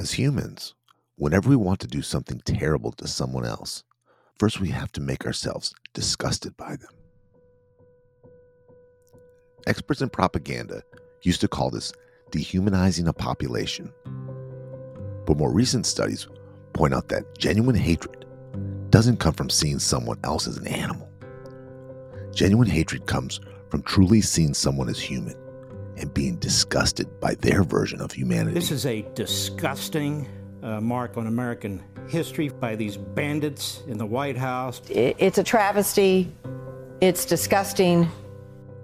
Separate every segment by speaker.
Speaker 1: As humans, whenever we want to do something terrible to someone else, first we have to make ourselves disgusted by them. Experts in propaganda used to call this dehumanizing a population. But more recent studies point out that genuine hatred doesn't come from seeing someone else as an animal. Genuine hatred comes from truly seeing someone as human and being disgusted by their version of humanity.
Speaker 2: This is a disgusting uh, mark on American history by these bandits in the White House.
Speaker 3: It's a travesty. It's disgusting.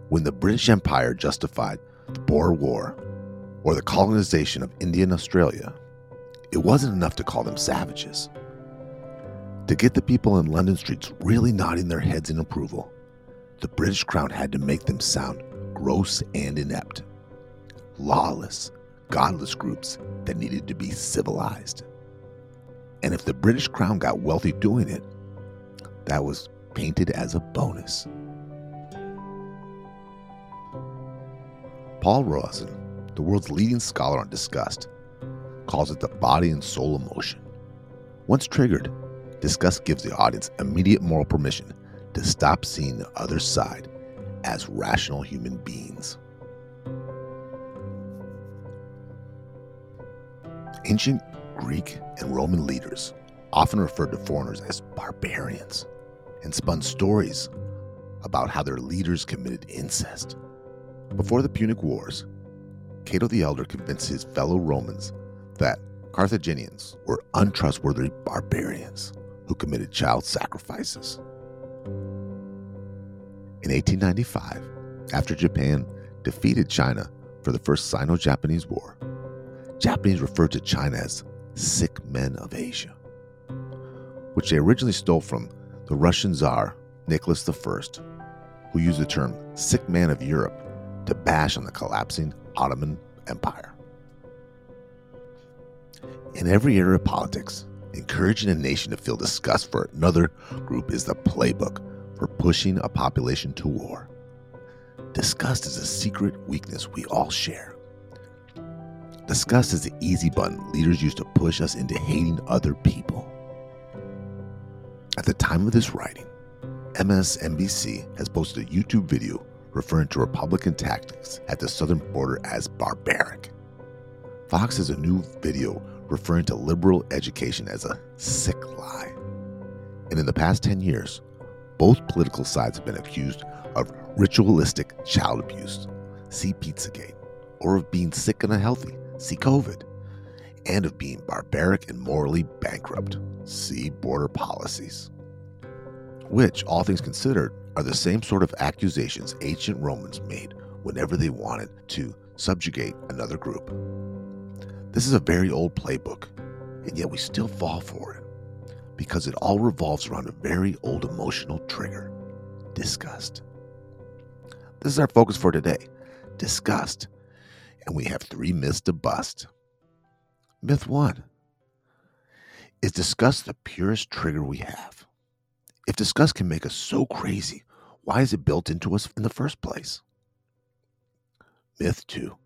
Speaker 1: When the British Empire justified the Boer War or the colonization of Indian Australia, it wasn't enough to call them savages. To get the people in London streets really nodding their heads in approval, the British Crown had to make them sound gross and inept. Lawless, godless groups that needed to be civilized. And if the British Crown got wealthy doing it, that was painted as a bonus. Paul Rozin, the world's leading scholar on disgust, calls it the body and soul emotion. Once triggered, disgust gives the audience immediate moral permission to stop seeing the other side as rational human beings. Ancient Greek and Roman leaders often referred to foreigners as barbarians and spun stories about how their leaders committed incest. Before the Punic Wars, Cato the Elder convinced his fellow Romans that Carthaginians were untrustworthy barbarians who committed child sacrifices. In 1895, after Japan defeated China for the First Sino Japanese War, Japanese referred to China as sick men of Asia, which they originally stole from the Russian Tsar Nicholas I, who used the term sick man of Europe to bash on the collapsing Ottoman Empire. In every area of politics, encouraging a nation to feel disgust for another group is the playbook for pushing a population to war. Disgust is a secret weakness we all share. Disgust is the easy button leaders use to push us into hating other people. At the time of this writing, MSNBC has posted a YouTube video referring to Republican tactics at the southern border as barbaric. Fox has a new video referring to liberal education as a sick lie. And in the past 10 years, both political sides have been accused of ritualistic child abuse, see Pizzagate, or of being sick and unhealthy, see COVID, and of being barbaric and morally bankrupt, see border policies. Which, all things considered, are the same sort of accusations ancient Romans made whenever they wanted to subjugate another group. This is a very old playbook, and yet we still fall for it because it all revolves around a very old emotional trigger disgust. This is our focus for today disgust. And we have three myths to bust. Myth one is disgust the purest trigger we have? If disgust can make us so crazy, why is it built into us in the first place? Myth two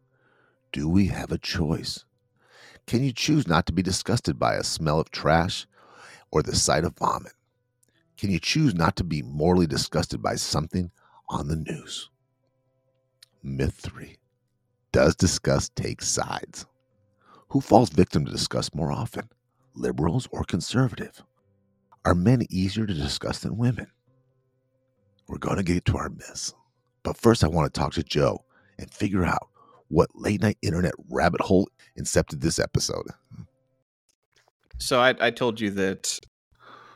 Speaker 1: Do we have a choice? Can you choose not to be disgusted by a smell of trash or the sight of vomit? Can you choose not to be morally disgusted by something on the news? Myth three Does disgust take sides? Who falls victim to disgust more often, liberals or conservative? Are men easier to disgust than women? We're going to get to our myths. But first, I want to talk to Joe and figure out what late night internet rabbit hole incepted this episode.
Speaker 4: So I, I told you that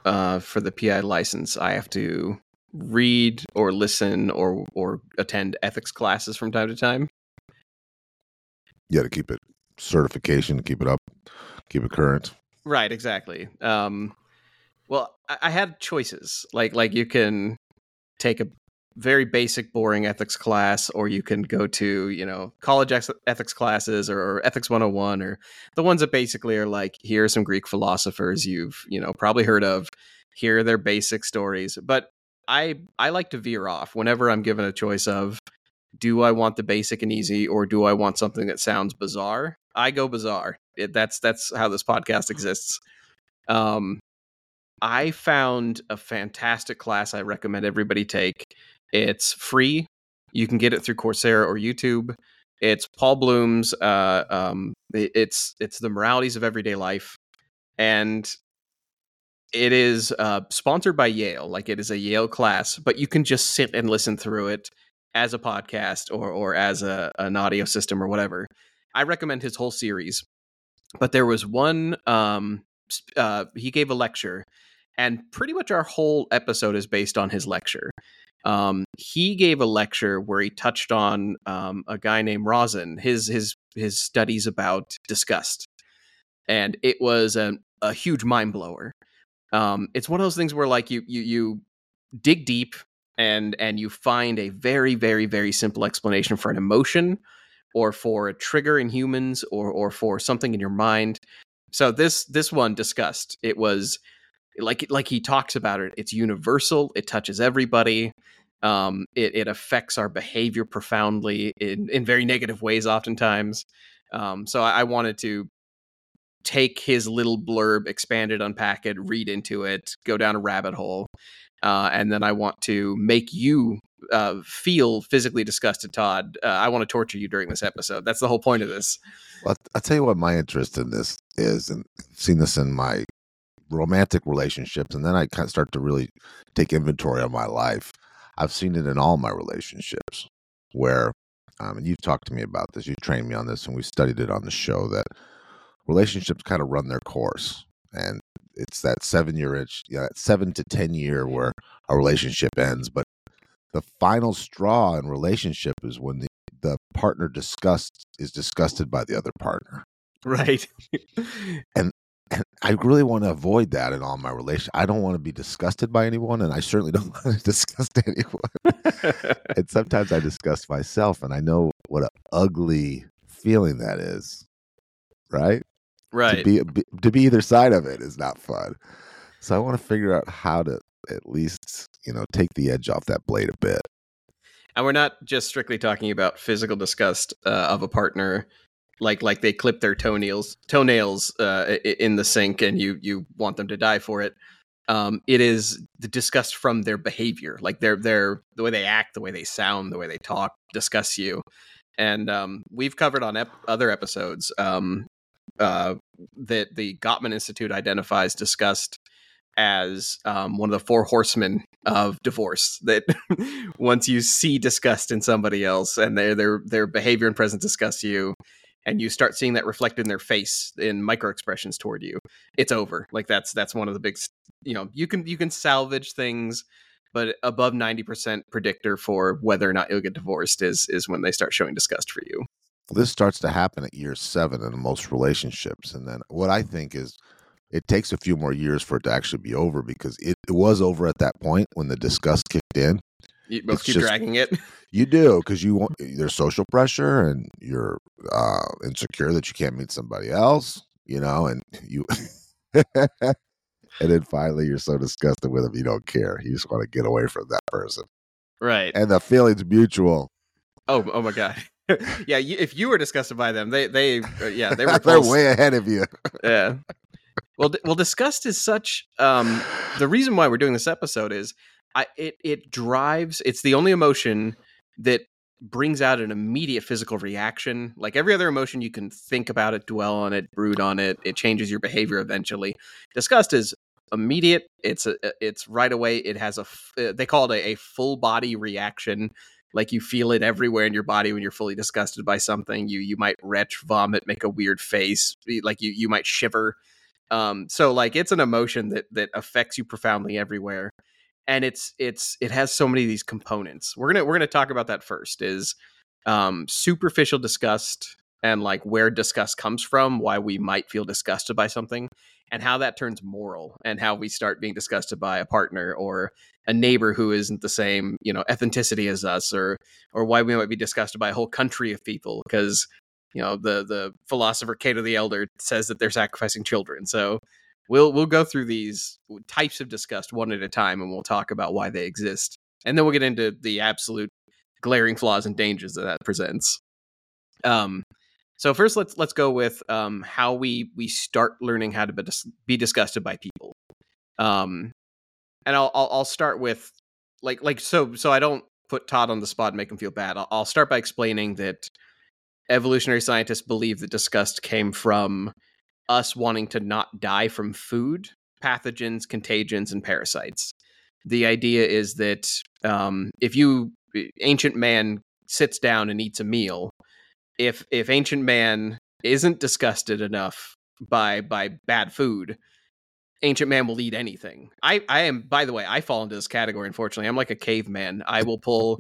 Speaker 4: uh, for the PI license, I have to read or listen or or attend ethics classes from time to time.
Speaker 1: Yeah, to keep it certification, to keep it up, keep it current.
Speaker 4: Right, exactly. Um, well, I, I had choices. Like like you can take a very basic, boring ethics class, or you can go to, you know, college ethics classes or, or, Ethics 101 or the ones that basically are like, here are some Greek philosophers you've, you know, probably heard of. Here are their basic stories. But I I like to veer off whenever I'm given a choice of do I want the basic and easy or do I want something that sounds bizarre? I go bizarre. It, that's that's how this podcast exists. Um, I found a fantastic class I recommend everybody take. It's free. You can get it through Coursera or YouTube. It's Paul Bloom's. Uh, um, it, it's it's the moralities of everyday life, and it is uh, sponsored by Yale. Like it is a Yale class, but you can just sit and listen through it as a podcast or or as a, an audio system or whatever. I recommend his whole series, but there was one. Um, uh, he gave a lecture, and pretty much our whole episode is based on his lecture. Um, he gave a lecture where he touched on um, a guy named Rozin, his his his studies about disgust, and it was a, a huge mind blower. Um, it's one of those things where like you you you dig deep and and you find a very very very simple explanation for an emotion or for a trigger in humans or or for something in your mind. So this this one disgust. It was like like he talks about it it's universal it touches everybody um, it, it affects our behavior profoundly in, in very negative ways oftentimes. Um, so I, I wanted to take his little blurb expand it unpack it read into it go down a rabbit hole uh, and then i want to make you uh, feel physically disgusted todd. Uh, i want to torture you during this episode. That's the whole point of this.
Speaker 1: Well, I'll tell you what my interest in this is, and I've seen this in my romantic relationships, and then I kind of start to really take inventory of my life. I've seen it in all my relationships where, um, and you've talked to me about this, you trained me on this, and we studied it on the show that relationships kind of run their course. And it's that seven year itch, yeah, that seven to 10 year where a relationship ends. But the final straw in relationship is when the, the partner disgust is disgusted by the other partner.
Speaker 4: right
Speaker 1: And I really want to avoid that in all my relations. I don't want to be disgusted by anyone, and I certainly don't want to disgust anyone. and sometimes I disgust myself, and I know what an ugly feeling that is. Right?
Speaker 4: right
Speaker 1: To be, be to be either side of it is not fun. So I want to figure out how to at least you know take the edge off that blade a bit.
Speaker 4: and we're not just strictly talking about physical disgust uh, of a partner like like they clip their toenails toenails uh, in the sink and you you want them to die for it um, it is the disgust from their behavior like their their the way they act the way they sound the way they talk disgusts you and um, we've covered on ep- other episodes um, uh, that the gottman institute identifies disgust as um, one of the four horsemen of divorce. That once you see disgust in somebody else and their their their behavior and presence disgusts you, and you start seeing that reflected in their face in micro expressions toward you, it's over. Like that's that's one of the big. You know, you can you can salvage things, but above ninety percent predictor for whether or not you'll get divorced is is when they start showing disgust for you.
Speaker 1: this starts to happen at year seven in most relationships and then what i think is it takes a few more years for it to actually be over because it, it was over at that point when the disgust kicked in
Speaker 4: You both
Speaker 1: It's
Speaker 4: keep
Speaker 1: just-
Speaker 4: dragging it.
Speaker 1: you do because you want there's social pressure and you're uh insecure that you can't meet somebody else you know and you and then finally you're so disgusted with them you don't care you just want to get away from that person
Speaker 4: right.
Speaker 1: and the feeling's mutual
Speaker 4: Oh, oh my god. yeah, you, if you were disgusted by them, they they uh, yeah, they were
Speaker 1: they're way ahead of you
Speaker 4: yeah. Well, d- well, disgust is such. Um, the reason why we're doing this episode is, I it it drives. It's the only emotion that brings out an immediate physical reaction. Like every other emotion, you can think about it, dwell on it, brood on it. It changes your behavior eventually. Disgust is immediate. It's a it's right away. It has a uh, they call it a, a full body reaction. Like you feel it everywhere in your body when you're fully disgusted by something. You you might retch, vomit, make a weird face. Like you you might shiver um so like it's an emotion that that affects you profoundly everywhere and it's it's it has so many of these components we're gonna we're gonna talk about that first is um superficial disgust and like where disgust comes from why we might feel disgusted by something and how that turns moral and how we start being disgusted by a partner or a neighbor who isn't the same you know ethnicity as us or or why we might be disgusted by a whole country of people because you know the the philosopher Cato the Elder says that they're sacrificing children. So we'll we'll go through these types of disgust one at a time, and we'll talk about why they exist, and then we'll get into the absolute glaring flaws and dangers that that presents. Um, So first, let's let's go with um, how we we start learning how to be, dis- be disgusted by people. Um, and I'll, I'll I'll start with like like so so I don't put Todd on the spot and make him feel bad. I'll, I'll start by explaining that evolutionary scientists believe that disgust came from us wanting to not die from food, pathogens, contagions, and parasites. The idea is that um, if you ancient man sits down and eats a meal, if if ancient man isn't disgusted enough by by bad food, ancient man will eat anything. I I am by the way, I fall into this category unfortunately. I'm like a caveman. I will pull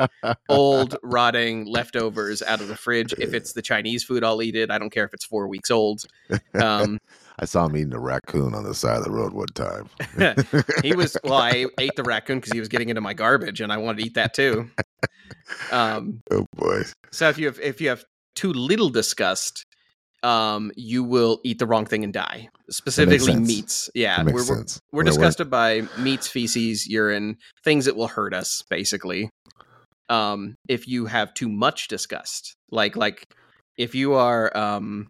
Speaker 4: old rotting leftovers out of the fridge. If it's the Chinese food, I'll eat it. I don't care if it's 4 weeks old. Um
Speaker 1: I saw him eating a raccoon on the side of the road one time.
Speaker 4: he was well, I ate the raccoon because he was getting into my garbage and I wanted to eat that too. Um
Speaker 1: oh boy.
Speaker 4: So if you have if you have too little disgust, um, you will eat the wrong thing and die. Specifically, meats. Yeah, we're we're, we're disgusted by meats, feces, urine, things that will hurt us. Basically, um, if you have too much disgust, like like if you are, um,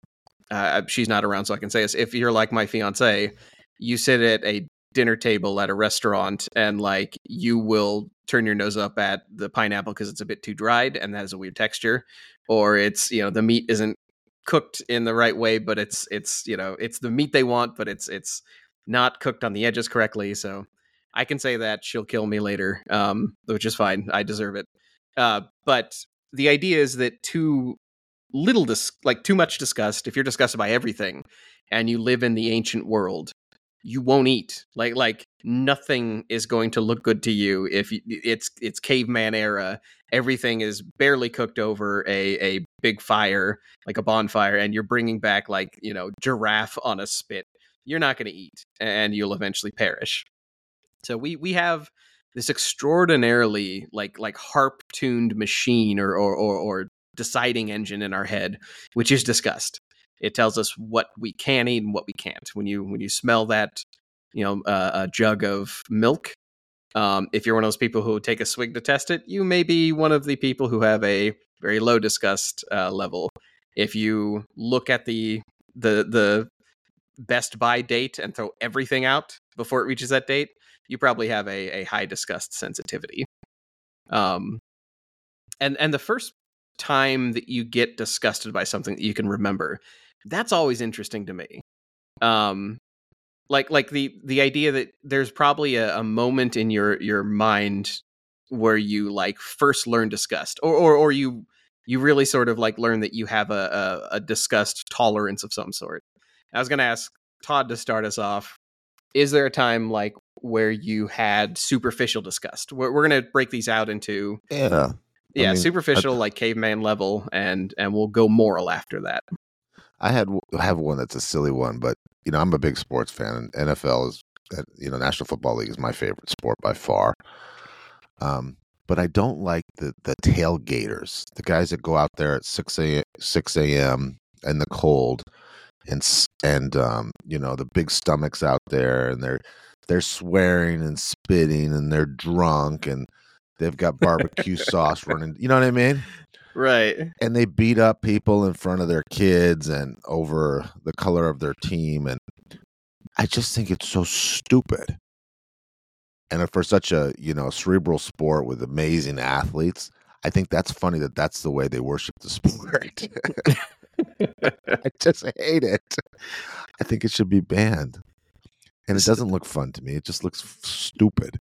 Speaker 4: uh, she's not around, so I can say this. If you're like my fiance, you sit at a dinner table at a restaurant and like you will turn your nose up at the pineapple because it's a bit too dried and that has a weird texture or it's you know the meat isn't cooked in the right way but it's it's you know it's the meat they want but it's it's not cooked on the edges correctly so i can say that she'll kill me later um which is fine. I deserve it. Uh but the idea is that too little dis- like too much disgust if you're disgusted by everything and you live in the ancient world you won't eat. Like like nothing is going to look good to you if you, it's it's caveman era. Everything is barely cooked over a a big fire like a bonfire and you're bringing back like you know giraffe on a spit. You're not going to eat and you'll eventually perish. So we we have this extraordinarily like like harp tuned machine or, or or or deciding engine in our head which is disgust it tells us what we can eat and what we can't. When you when you smell that you know uh, a jug of milk um, if you're one of those people who take a swig to test it you may be one of the people who have a very low disgust uh, level. If you look at the the the best buy date and throw everything out before it reaches that date you probably have a, a high disgust sensitivity. Um and and the first time that you get disgusted by something that you can remember that's always interesting to me. Um like like the the idea that there's probably a, a moment in your your mind where you like first learn disgust or or, or you you really sort of like learn that you have a, a, a disgust tolerance of some sort. I was going to ask todd to start us off. Is there a time like where you had superficial disgust? We're, we're going to break these out into
Speaker 1: Yeah.
Speaker 4: yeah
Speaker 1: mean,
Speaker 4: superficial like caveman level and and we'll go moral after that
Speaker 1: I had I have one that's a silly one, but you know I'm a big sports fan, and NFL is you know National Football League is my favorite sport by far. Um, but I don't like the the tailgaters, the guys that go out there at six a six a.m. in the cold, and and um, you know the big stomachs out there, and they're they're swearing and spitting, and they're drunk, and they've got barbecue sauce running. You know what I mean?
Speaker 4: Right.
Speaker 1: And they beat up people in front of their kids and over the color of their team and i just think it's so stupid. And for such a you know cerebral sport with amazing athletes i think that's funny that that's the way they worship the sport. I just hate it. I think it should be banned. And it doesn't look fun to me. It just looks f- stupid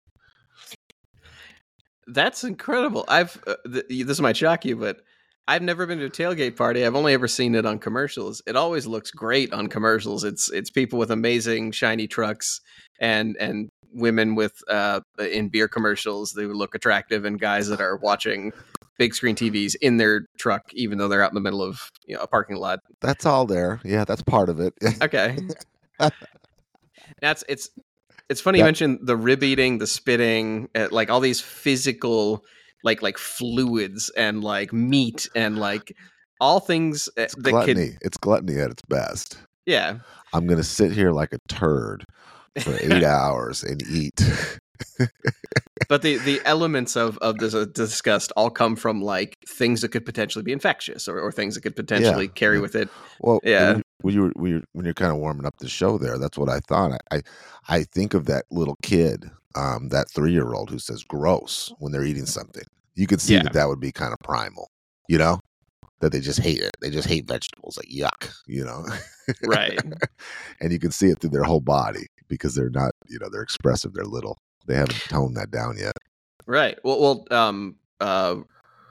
Speaker 4: That's incredible. I've uh, th- this might shock you, but I've never been to a tailgate party. I've only ever seen it on commercials. It always looks great on commercials. It's it's people with amazing shiny trucks and and women with uh in beer commercials they look attractive and guys that are watching big screen TVs in their truck even though they're out in the middle of you know, a parking lot.
Speaker 1: that's all there yeah that's part of it
Speaker 4: Okay. That's it's it's funny you mentioned the rib eating, the spitting, uh, like all these physical like like fluids and like meat and like all things uh,
Speaker 1: it's
Speaker 4: that
Speaker 1: gluttony
Speaker 4: could
Speaker 1: it's gluttony at its best
Speaker 4: yeah.
Speaker 1: I'm gonna sit here like a turd for eight hours and eat.
Speaker 4: but the the elements of of this uh, disgust all come from like things that could potentially be infectious or, or things that could potentially
Speaker 1: Yeah.
Speaker 4: carry with it.
Speaker 1: Well,
Speaker 4: Yeah.
Speaker 1: When, you were when you're, when you're kind of warming up the show there, that's what I thought. I I, I think of that little kid, um, that three year old who says "gross" when they're eating something. You could see
Speaker 4: Yeah.
Speaker 1: that that would be kind of primal, you know, that they just hate it. They just hate vegetables, like yuck, you know.
Speaker 4: Right.
Speaker 1: and you can see it through their whole body because they're not, you know, they're expressive. They're little. They haven't toned that down yet.
Speaker 4: Right. Well, well, um, uh,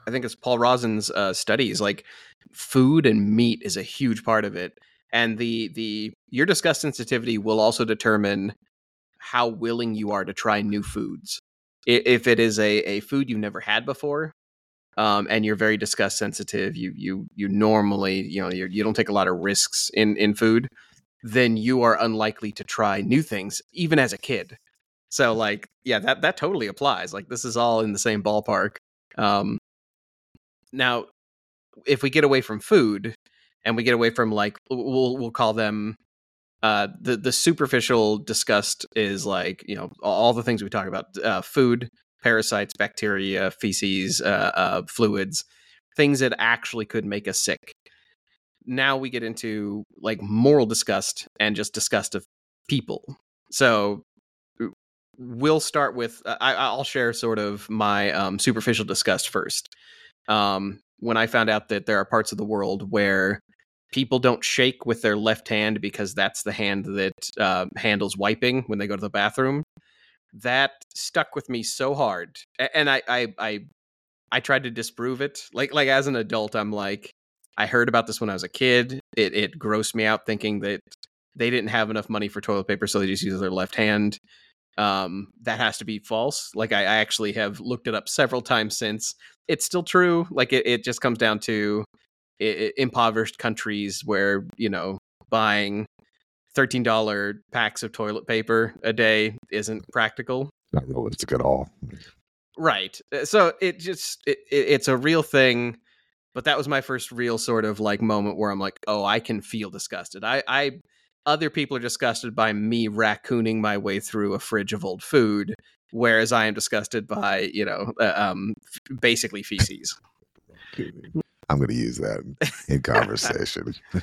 Speaker 4: I think it's Paul Rozin's uh, studies. Like, food and meat is a huge part of it, and the the your disgust sensitivity will also determine how willing you are to try new foods. If it is a, a food you've never had before, um, and you're very disgust sensitive, you you you normally you know you're, you don't take a lot of risks in in food, then you are unlikely to try new things, even as a kid. So like, yeah, that that totally applies. Like this is all in the same ballpark. Um now if we get away from food and we get away from like we'll we'll call them uh the the superficial disgust is like, you know, all the things we talk about uh food, parasites, bacteria, feces, uh, uh fluids, things that actually could make us sick. Now we get into like moral disgust and just disgust of people. So we'll start with I, I'll share sort of my um, superficial disgust first. Um, when I found out that there are parts of the world where people don't shake with their left hand because that's the hand that uh, handles wiping when they go to the bathroom, that stuck with me so hard, and I I I, I tried to disprove it. Like like as an adult, I'm like I heard about this when I was a kid. It it grossed me out thinking that they didn't have enough money for toilet paper, so they just use their left hand um, that has to be false. Like I, I actually have looked it up several times since. It's still true. Like it, it just comes down to i impoverished countries where you know buying thirteen dollar packs of toilet paper a day isn't practical.
Speaker 1: Not realistic at all.
Speaker 4: Right. Uh, So it just it, it, it's a real thing. But that was my first real sort of like moment where I'm like, oh, I can feel disgusted. I, I other people are disgusted by me raccooning my way through a fridge of old food, whereas I am disgusted by you know uh, um f- basically feces.
Speaker 1: I'm going to use that in conversation.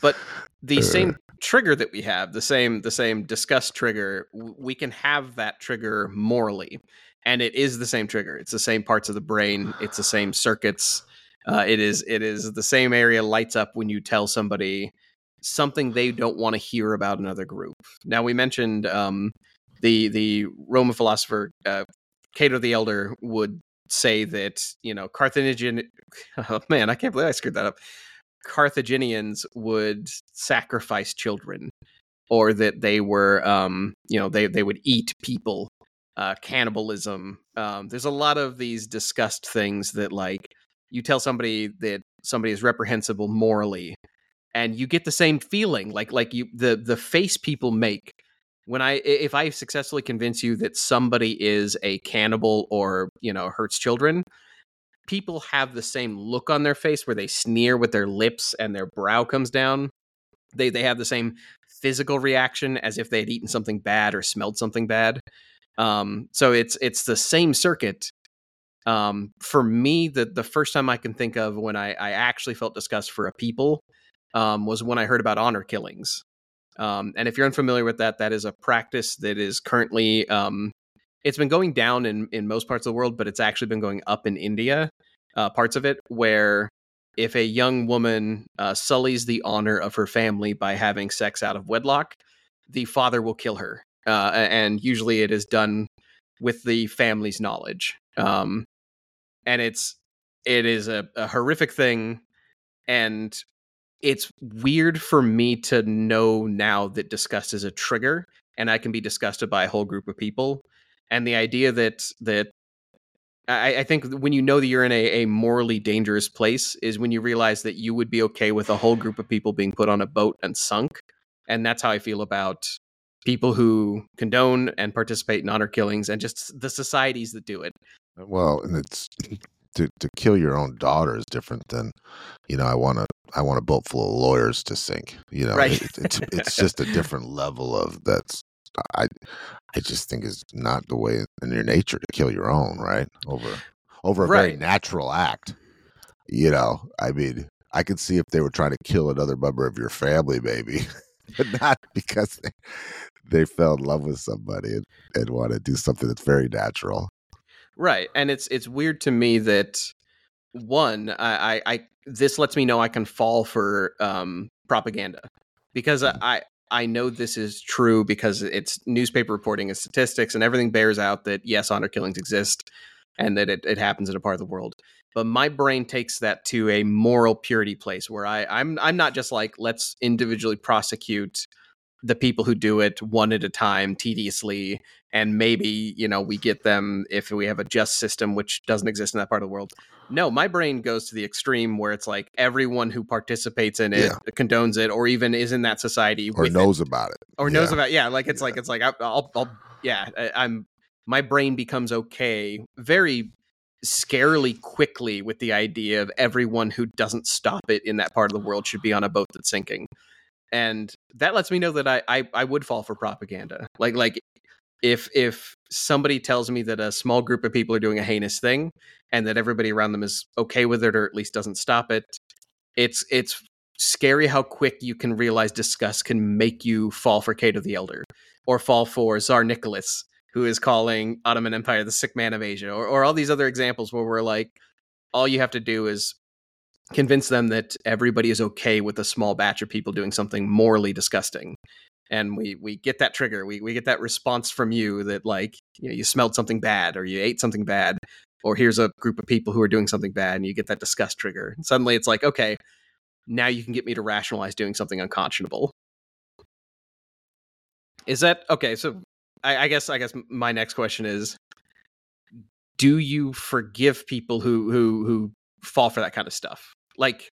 Speaker 4: But the
Speaker 1: Uh.
Speaker 4: same trigger that we have, the same the same disgust trigger, we can have that trigger morally, and it is the same trigger. It's the same parts of the brain. It's the same circuits. Uh, it is it is the same area lights up when you tell somebody something they don't want to hear about another group. Now we mentioned um, the the Roman philosopher uh, Cato the Elder would say that you know Carthaginian. Oh man, I can't believe I screwed that up. Carthaginians would sacrifice children, or that they were, um, you know, they they would eat people. Uh, cannibalism. Um, there's a lot of these disgust things that, like, you tell somebody that somebody is reprehensible morally, and you get the same feeling, like like you the the face people make when I if I successfully convince you that somebody is a cannibal or you know hurts children, people have the same look on their face where they sneer with their lips and their brow comes down. They they have the same physical reaction as if they had eaten something bad or smelled something bad. Um, so it's it's the same circuit. Um, for me, the the first time I can think of when I, I actually felt disgust for a people um, was when I heard about honor killings. Um, and if you're unfamiliar with that, that is a practice that is currently um, it's been going down in in most parts of the world, but it's actually been going up in India, uh, parts of it where if a young woman uh, sullies the honor of her family by having sex out of wedlock, the father will kill her, uh, and usually it is done with the family's knowledge. Um, and it's it is a, a horrific thing, and it's weird for me to know now that disgust is a trigger, and I can be disgusted by a whole group of people. And the idea that that I, I think when you know that you're in a, a morally dangerous place is when you realize that you would be okay with a whole group of people being put on a boat and sunk. And that's how I feel about people who condone and participate in honor killings and just the societies that do it.
Speaker 1: Well, and it's to to kill your own daughter is different than, you know, I want to I want a boat full of lawyers to sink. You know,
Speaker 4: Right.
Speaker 1: it, it's it's just a different level of that's I I just think is not the way in your nature to kill your own, right? Over over a very natural act. You know, I mean, I could see if they were trying to kill another member of your family, maybe, but not because they, they fell in love with somebody and, and want to do something that's very natural.
Speaker 4: Right, and it's it's weird to me that one, I, I, I this lets me know I can fall for um, propaganda because I, I I know this is true because it's newspaper reporting and statistics and everything bears out that yes, honor killings exist and that it, it happens in a part of the world. But my brain takes that to a moral purity place where I, I'm I'm not just like let's individually prosecute the people who do it one at a time tediously and maybe you know we get them if we have a just system which doesn't exist in that part of the world no my brain goes to the extreme where it's like everyone who participates in it
Speaker 1: Yeah.
Speaker 4: condones it or even is in that society
Speaker 1: Or
Speaker 4: with it,
Speaker 1: knows about it.
Speaker 4: or knows
Speaker 1: Yeah.
Speaker 4: about yeah like it's
Speaker 1: Yeah.
Speaker 4: like it's like I'll, I'll yeah I, i'm my brain becomes okay very scarily quickly with the idea of everyone who doesn't stop it in that part of the world should be on a boat that's sinking and that lets me know that I, I I would fall for propaganda. Like like if if somebody tells me that a small group of people are doing a heinous thing and that everybody around them is okay with it or at least doesn't stop it, it's it's scary how quick you can realize disgust can make you fall for Cato the Elder or fall for Tsar Nicholas, who is calling Ottoman Empire the sick man of Asia, or, or all these other examples where we're like, all you have to do is convince them that everybody is okay with a small batch of people doing something morally disgusting. And we we get that trigger. We we get that response from you that like you know you smelled something bad or you ate something bad or here's a group of people who are doing something bad and you get that disgust trigger. And suddenly it's like okay now you can get me to rationalize doing something unconscionable. Is that okay so I, I guess i guess my next question is do you forgive people who who who fall for that kind of stuff like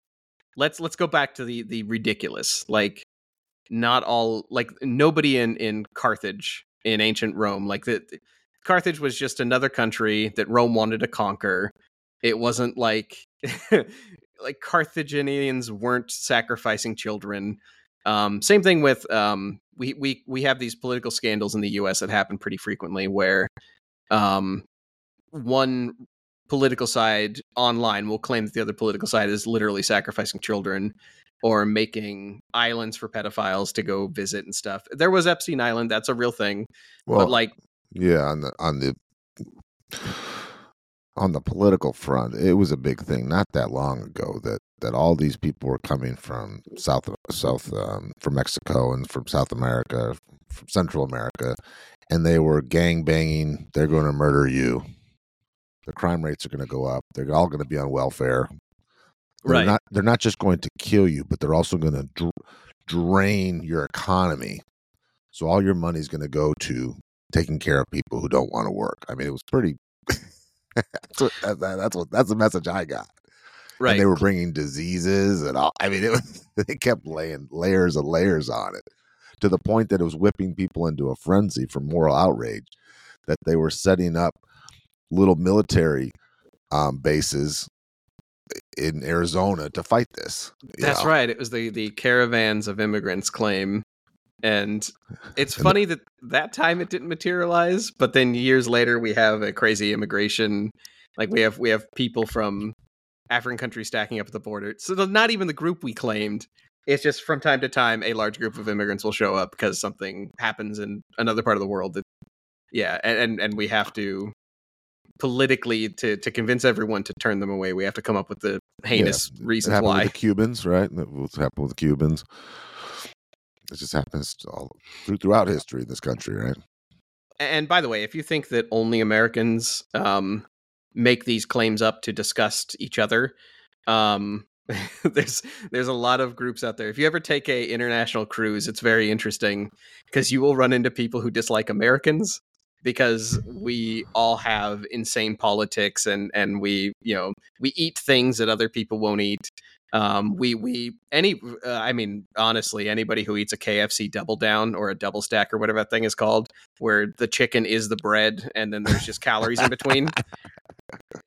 Speaker 4: let's let's go back to the the ridiculous like not all like nobody in in carthage in ancient rome like the carthage was just another country that rome wanted to conquer. It wasn't like like carthaginians weren't sacrificing children. Um same thing with um we we we have these political scandals in the us that happen pretty frequently where um one political side online will claim that the other political side is literally sacrificing children or making islands for pedophiles to go visit and stuff. There was Epstein Island, that's a real thing.
Speaker 1: Well,
Speaker 4: but like
Speaker 1: yeah, on the on the on the political front, it was a big thing not that long ago that that all these people were coming from South South um, from Mexico and from South America, from Central America, and they were gang banging. They're going to murder you. The crime rates are going to go up. They're all going to be on welfare. They're
Speaker 4: Right.
Speaker 1: not. They're not just going to kill you, but they're also going to dr- drain your economy. So all your money is going to go to taking care of people who don't want to work. I mean, it was pretty. that's, what, that, that- that's what that's the message I got.
Speaker 4: right.
Speaker 1: And they were bringing diseases and all. I mean, it was, they kept laying layers and layers on it to the point that it was whipping people into a frenzy for moral outrage. That they were setting up little military um, bases in Arizona to fight this.
Speaker 4: That's
Speaker 1: know?
Speaker 4: right. It was the the caravans of immigrants claim. And it's
Speaker 1: And the-
Speaker 4: funny that that time it didn't materialize, but then years later we have a crazy immigration like we have we have people from African countries stacking up at the border. So not even the group we claimed. It's just from time to time a large group of immigrants will show up because something happens in another part of the world that yeah, and and, and we have to politically to to convince everyone to turn them away, we have to come up with the heinous
Speaker 1: It
Speaker 4: reasons why.
Speaker 1: with the Cubans, right? What's happened with the Cubans. It just happens all throughout history in this country, right?
Speaker 4: And by the way, if you think that only Americans um, make these claims up to disgust each other, um, there's there's a lot of groups out there. If you ever take a international cruise, it's very interesting because you will run into people who dislike Americans because we all have insane politics and and we you know we eat things that other people won't eat. Um, we we any uh, I mean honestly anybody who eats a KFC double down or a double stack or whatever that thing is called where the chicken is the bread and then there's just calories in between.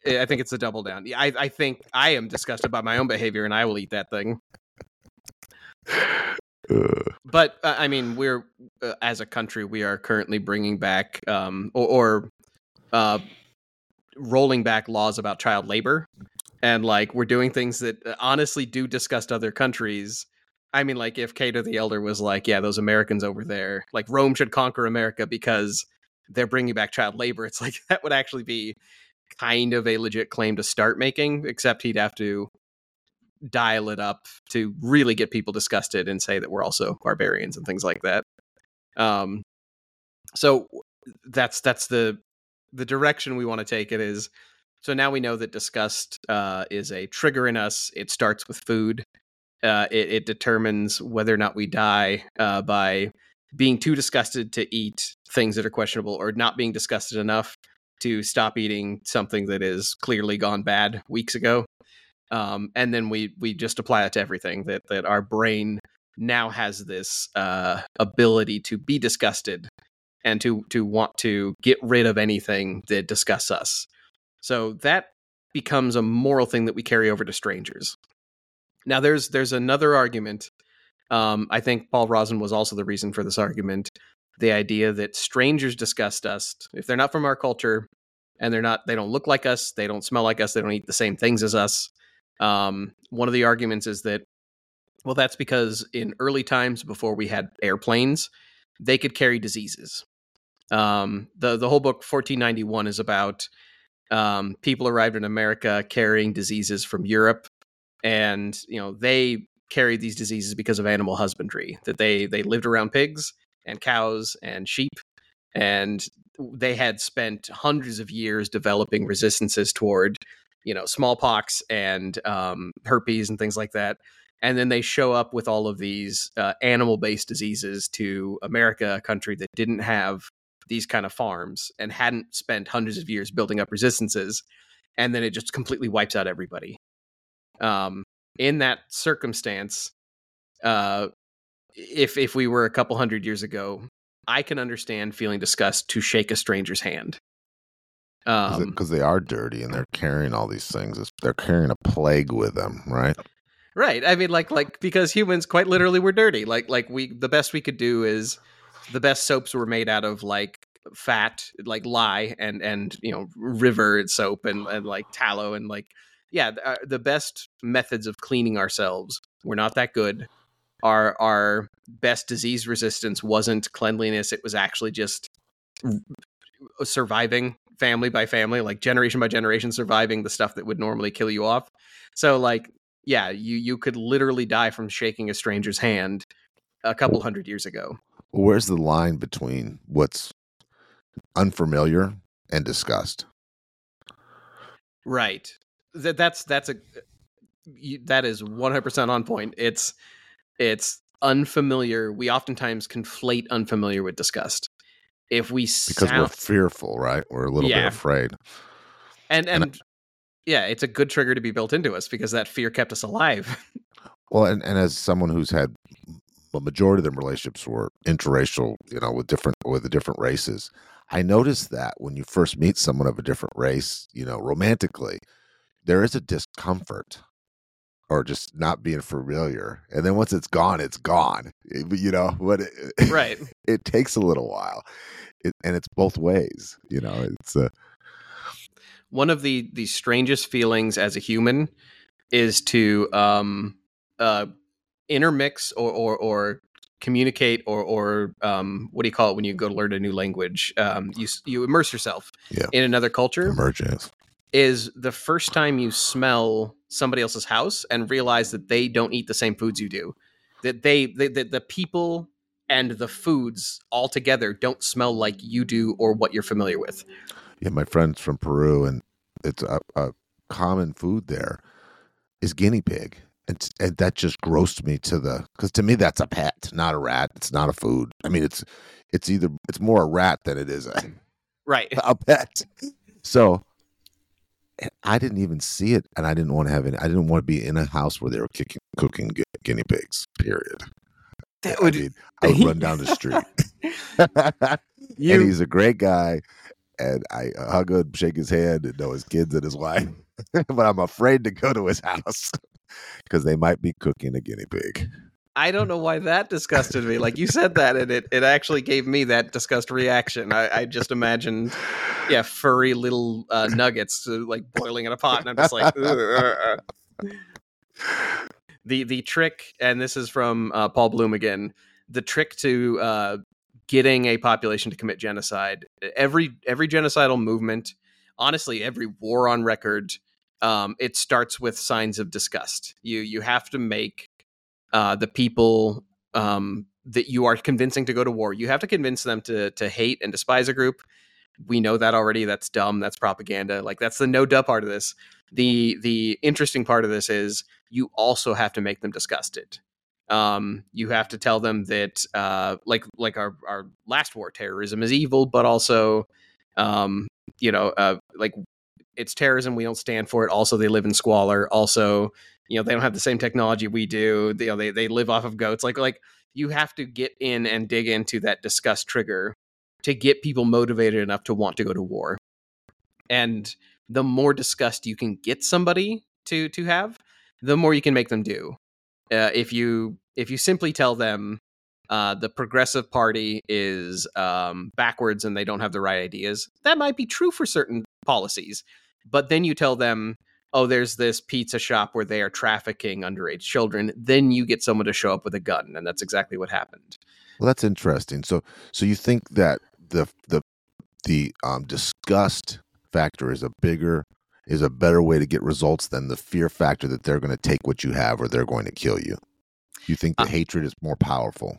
Speaker 4: I I think it's a double down. I, I think I am disgusted by my own behavior and I will eat that thing. But uh, I mean, we're uh, as a country, we are currently bringing back um, or, or uh, rolling back laws about child labor, and like we're doing things that uh, honestly do disgust other countries. I mean, like if Cato the Elder was like, "Yeah, those Americans over there, like Rome should conquer America because they're bringing back child labor," it's like that would actually be kind of a legit claim to start making. Except he'd have to dial it up to really get people disgusted and say that we're also barbarians and things like that. Um, so that's that's the the direction we want to take it is. So now we know that disgust uh, is a trigger in us. It starts with food. Uh, it, it, determines whether or not we die uh, by being too disgusted to eat things that are questionable or not being disgusted enough to stop eating something that is clearly gone bad weeks ago um, and then we we just apply it to everything that that our brain now has this uh, ability to be disgusted and to to want to get rid of anything that disgusts us. So that becomes a moral thing that we carry over to strangers. Now there's there's another argument. Um, I think Paul Rozin was also the reason for this argument. The idea that strangers disgust us if they're not from our culture and they're not they don't look like us, they don't smell like us, they don't eat the same things as us. Um, one of the arguments is that, well, that's because in early times before we had airplanes, they could carry diseases. Um, the the whole book 1491 is about um, people arrived in America carrying diseases from Europe, and you know they carried these diseases because of animal husbandry. That they they lived around pigs and cows and sheep, and they had spent hundreds of years developing resistances toward you know smallpox and um, herpes and things like that and then they show up with all of these uh, animal based diseases to america a country that didn't have these kind of farms and hadn't spent hundreds of years building up resistances and then it just completely wipes out everybody. Um, in that circumstance uh, if if we were a couple hundred years ago i can understand feeling disgust to shake a stranger's hand
Speaker 1: because um, they are dirty and they're carrying all these things. They're carrying a plague with them, right?
Speaker 4: Right. I mean, like, like because humans quite literally were dirty. Like, like we the best we could do is the best soaps were made out of like fat, like lye and and you know river soap and and like tallow and like yeah, uh, the best methods of cleaning ourselves were not that good. Our our best disease resistance wasn't cleanliness; it was actually just surviving family by family, like generation by generation, surviving the stuff that would normally kill you off. So, like, yeah, you you could literally die from shaking a stranger's hand a couple hundred years ago.
Speaker 1: Where's the line between what's unfamiliar and disgust?
Speaker 4: Right. That that's that's a you, that is 100% on point. It's it's unfamiliar. We oftentimes conflate unfamiliar with disgust if we
Speaker 1: because sound, we're fearful, right? We're a little yeah. bit afraid.
Speaker 4: And and, and yeah, it's a good trigger to be built into us because that fear kept us alive.
Speaker 1: well, and, and as someone who's had a majority of them relationships were interracial, you know, with different with the different races. I noticed that when you first meet someone of a different race, you know, romantically, there is a discomfort or just not being familiar. And then once it's gone, it's gone. It, you know, but it,
Speaker 4: right.
Speaker 1: It takes a little while, it, and it's both ways. You know, it's uh,
Speaker 4: one of the the strangest feelings as a human is to um uh intermix or or, or communicate or or um, what do you call it when you go to learn a new language? Um, you you immerse yourself
Speaker 1: yeah.
Speaker 4: in another culture.
Speaker 1: Emergence
Speaker 4: is the first time you smell somebody else's house and realize that they don't eat the same foods you do. That they, they the, the people and the foods all together don't smell like you do or what you're familiar with.
Speaker 1: Yeah, my friend's from Peru, and it's a, a common food there is guinea pig. And, and that just grossed me to the because to me that's a pet, not a rat. It's not a food. I mean, it's it's either it's more a rat than it is a
Speaker 4: right
Speaker 1: a pet. So I didn't even see it, and I didn't want to have any. I didn't want to be in a house where they were kicking, cooking gu- guinea pigs. Period. That would, I, mean, I would run down the street. you, and he's a great guy, and I hug him, shake his hand, and know his kids and his wife. but I'm afraid to go to his house because they might be cooking a guinea pig.
Speaker 4: I don't know why that disgusted me. Like you said that, and it, it actually gave me that disgust reaction. I, I just imagined, yeah, furry little uh, nuggets uh, like boiling in a pot, and I'm just like, the the trick, and this is from uh, Paul Bloom again. The trick to uh, getting a population to commit genocide. Every every genocidal movement, honestly, every war on record, um, it starts with signs of disgust. You you have to make uh, the people um, that you are convincing to go to war. You have to convince them to to hate and despise a group. We know that already. That's dumb. That's propaganda. Like that's the no duh part of this. The the interesting part of this is you also have to make them disgusted. Um, you have to tell them that uh, like like our our last war, terrorism is evil, but also um, you know uh, like it's terrorism. We don't stand for it. Also, they live in squalor. Also, you know they don't have the same technology we do. They, you know, they they live off of goats. Like like you have to get in and dig into that disgust trigger to get people motivated enough to want to go to war. And the more disgust you can get somebody to to have, the more you can make them do. Uh, if you if you simply tell them uh, the progressive party is um, backwards and they don't have the right ideas, that might be true for certain policies. But then you tell them oh, there's this pizza shop where they are trafficking underage children, then you get someone to show up with a gun, and that's exactly what happened.
Speaker 1: Well, that's interesting. So, so you think that the the the um, disgust factor is a bigger is a better way to get results than the fear factor that they're going to take what you have or they're going to kill you. You think the uh, hatred is more powerful?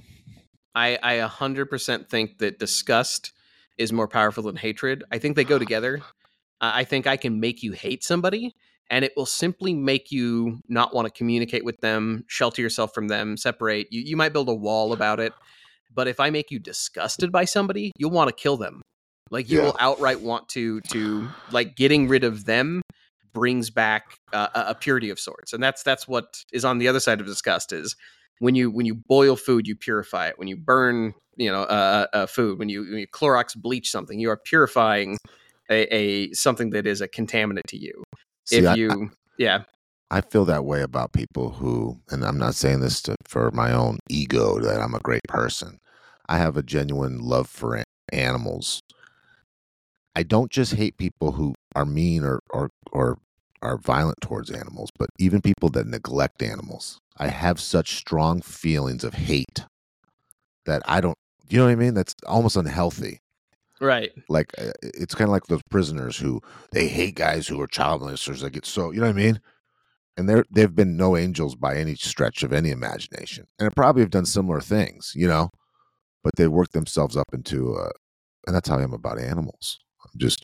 Speaker 4: I I 100% think that disgust is more powerful than hatred. I think they go together. Uh, I think I can make you hate somebody, and it will simply make you not want to communicate with them, shelter yourself from them, separate. You, you might build a wall about it, but if I make you disgusted by somebody, you'll want to kill them. Like you yeah. will outright want to to like getting rid of them brings back uh, a purity of sorts, and that's that's what is on the other side of disgust is when you when you boil food, you purify it. When you burn, you know, uh, uh, food, when you, when you Clorox bleach something, you are purifying a, a something that is a contaminant to you. See, if you, I, yeah.
Speaker 1: I feel that way about people who, and I'm not saying this to, for my own ego that I'm a great person. I have a genuine love for animals. I don't just hate people who are mean or, or, or are violent towards animals, but even people that neglect animals. I have such strong feelings of hate that I don't, you know what I mean? That's almost unhealthy.
Speaker 4: Right.
Speaker 1: Like uh, it's kind of like those prisoners who they hate guys who are child molesters. They get so you know what I mean. And they're they've been no angels by any stretch of any imagination, and they probably have done similar things, you know. But they work themselves up into, uh, and that's how I am about animals. I'm just,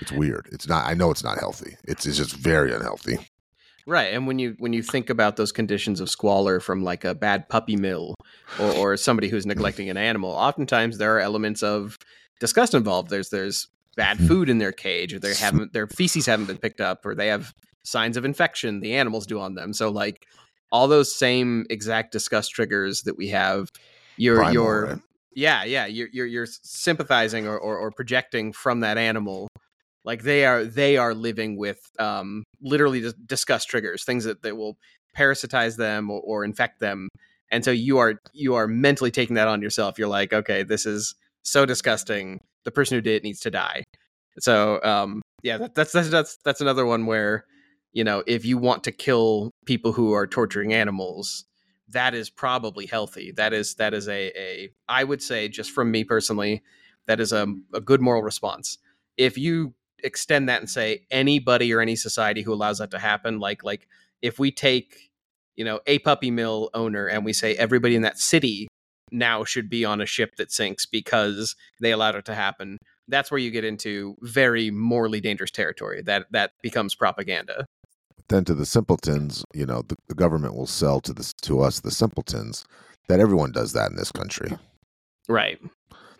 Speaker 1: it's weird. It's not. I know it's not healthy. It's it's just very unhealthy.
Speaker 4: Right, and when you when you think about those conditions of squalor from like a bad puppy mill or, or somebody who's neglecting an animal, oftentimes there are elements of disgust involved. There's there's bad hmm. food in their cage, or they haven't their feces haven't been picked up, or they have signs of infection the animals do on them. So like all those same exact disgust triggers that we have, you're Primal, you're right? yeah yeah you're you're, you're sympathizing or, or, or projecting from that animal like they are they are living with um, literally just disgust triggers, things that, that will parasitize them or, or infect them. And so you are you are mentally taking that on yourself. You're like, okay, this is so disgusting. The person who did it needs to die. So um, yeah, that, that's that's that's that's another one where you know if you want to kill people who are torturing animals, that is probably healthy. That is that is a a I would say just from me personally, that is a, a good moral response. If you extend that and say anybody or any society who allows that to happen like like if we take you know a puppy mill owner and we say everybody in that city now should be on a ship that sinks because they allowed it to happen that's where you get into very morally dangerous territory that that becomes propaganda.
Speaker 1: Then to the simpletons you know the, the government will sell to this to us the simpletons that everyone does that in this country.
Speaker 4: Right.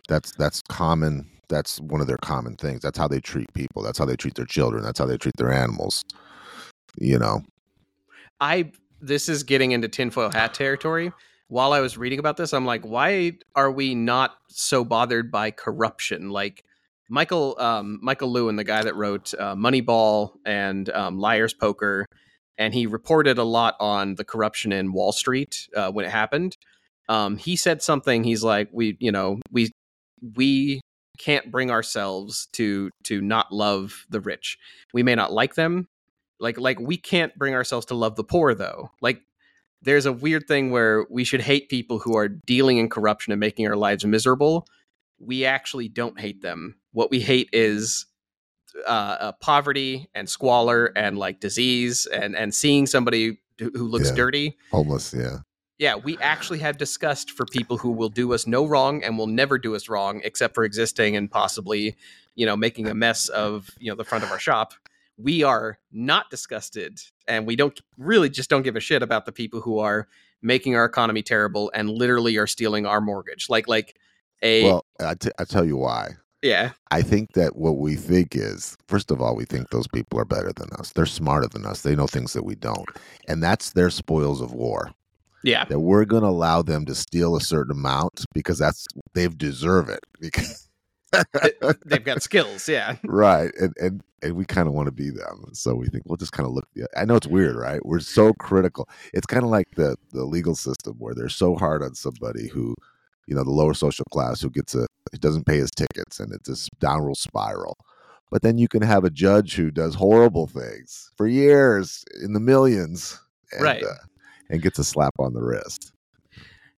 Speaker 1: That's that's common that's one of their common things. That's how they treat people. That's how they treat their children. That's how they treat their animals. You know.
Speaker 4: I this is getting into tinfoil hat territory. While I was reading about this, I'm like, why are we not so bothered by corruption? Like Michael um, Michael Lewis, the guy that wrote uh, Moneyball and um, Liar's Poker, and he reported a lot on the corruption in Wall Street uh, when it happened. Um, he said something. He's like, we, you know, we we can't bring ourselves to to not love the rich. We may not like them, like like we can't bring ourselves to love the poor though. Like there's a weird thing where we should hate people who are dealing in corruption and making our lives miserable. We actually don't hate them. What we hate is uh, uh, poverty and squalor and like disease and and seeing somebody who, who looks
Speaker 1: Yeah.
Speaker 4: dirty.
Speaker 1: Homeless, yeah.
Speaker 4: Yeah, we actually have disgust for people who will do us no wrong and will never do us wrong except for existing and possibly, you know, making a mess of, you know, the front of our shop. We are not disgusted and we don't really just don't give a shit about the people who are making our economy terrible and literally are stealing our mortgage. Like like a
Speaker 1: Well, I, t- I tell you why.
Speaker 4: yeah.
Speaker 1: I think that what we think is, first of all, we think those people are better than us. They're smarter than us. They know things that we don't. And that's their spoils of war.
Speaker 4: Yeah.
Speaker 1: That we're going to allow them to steal a certain amount because that's they've deserve it. Because,
Speaker 4: They've got skills, yeah.
Speaker 1: right. And, and, and we kind of want to be them. So we think we'll just kind of look. I know it's weird, right? We're so critical. It's kind of like the, the legal system where they're so hard on somebody who, you know, the lower social class who gets a, who doesn't pay his tickets and it's this downward spiral. But then you can have a judge who does horrible things for years in the millions, and,
Speaker 4: Right.
Speaker 1: uh, and gets a slap on the wrist.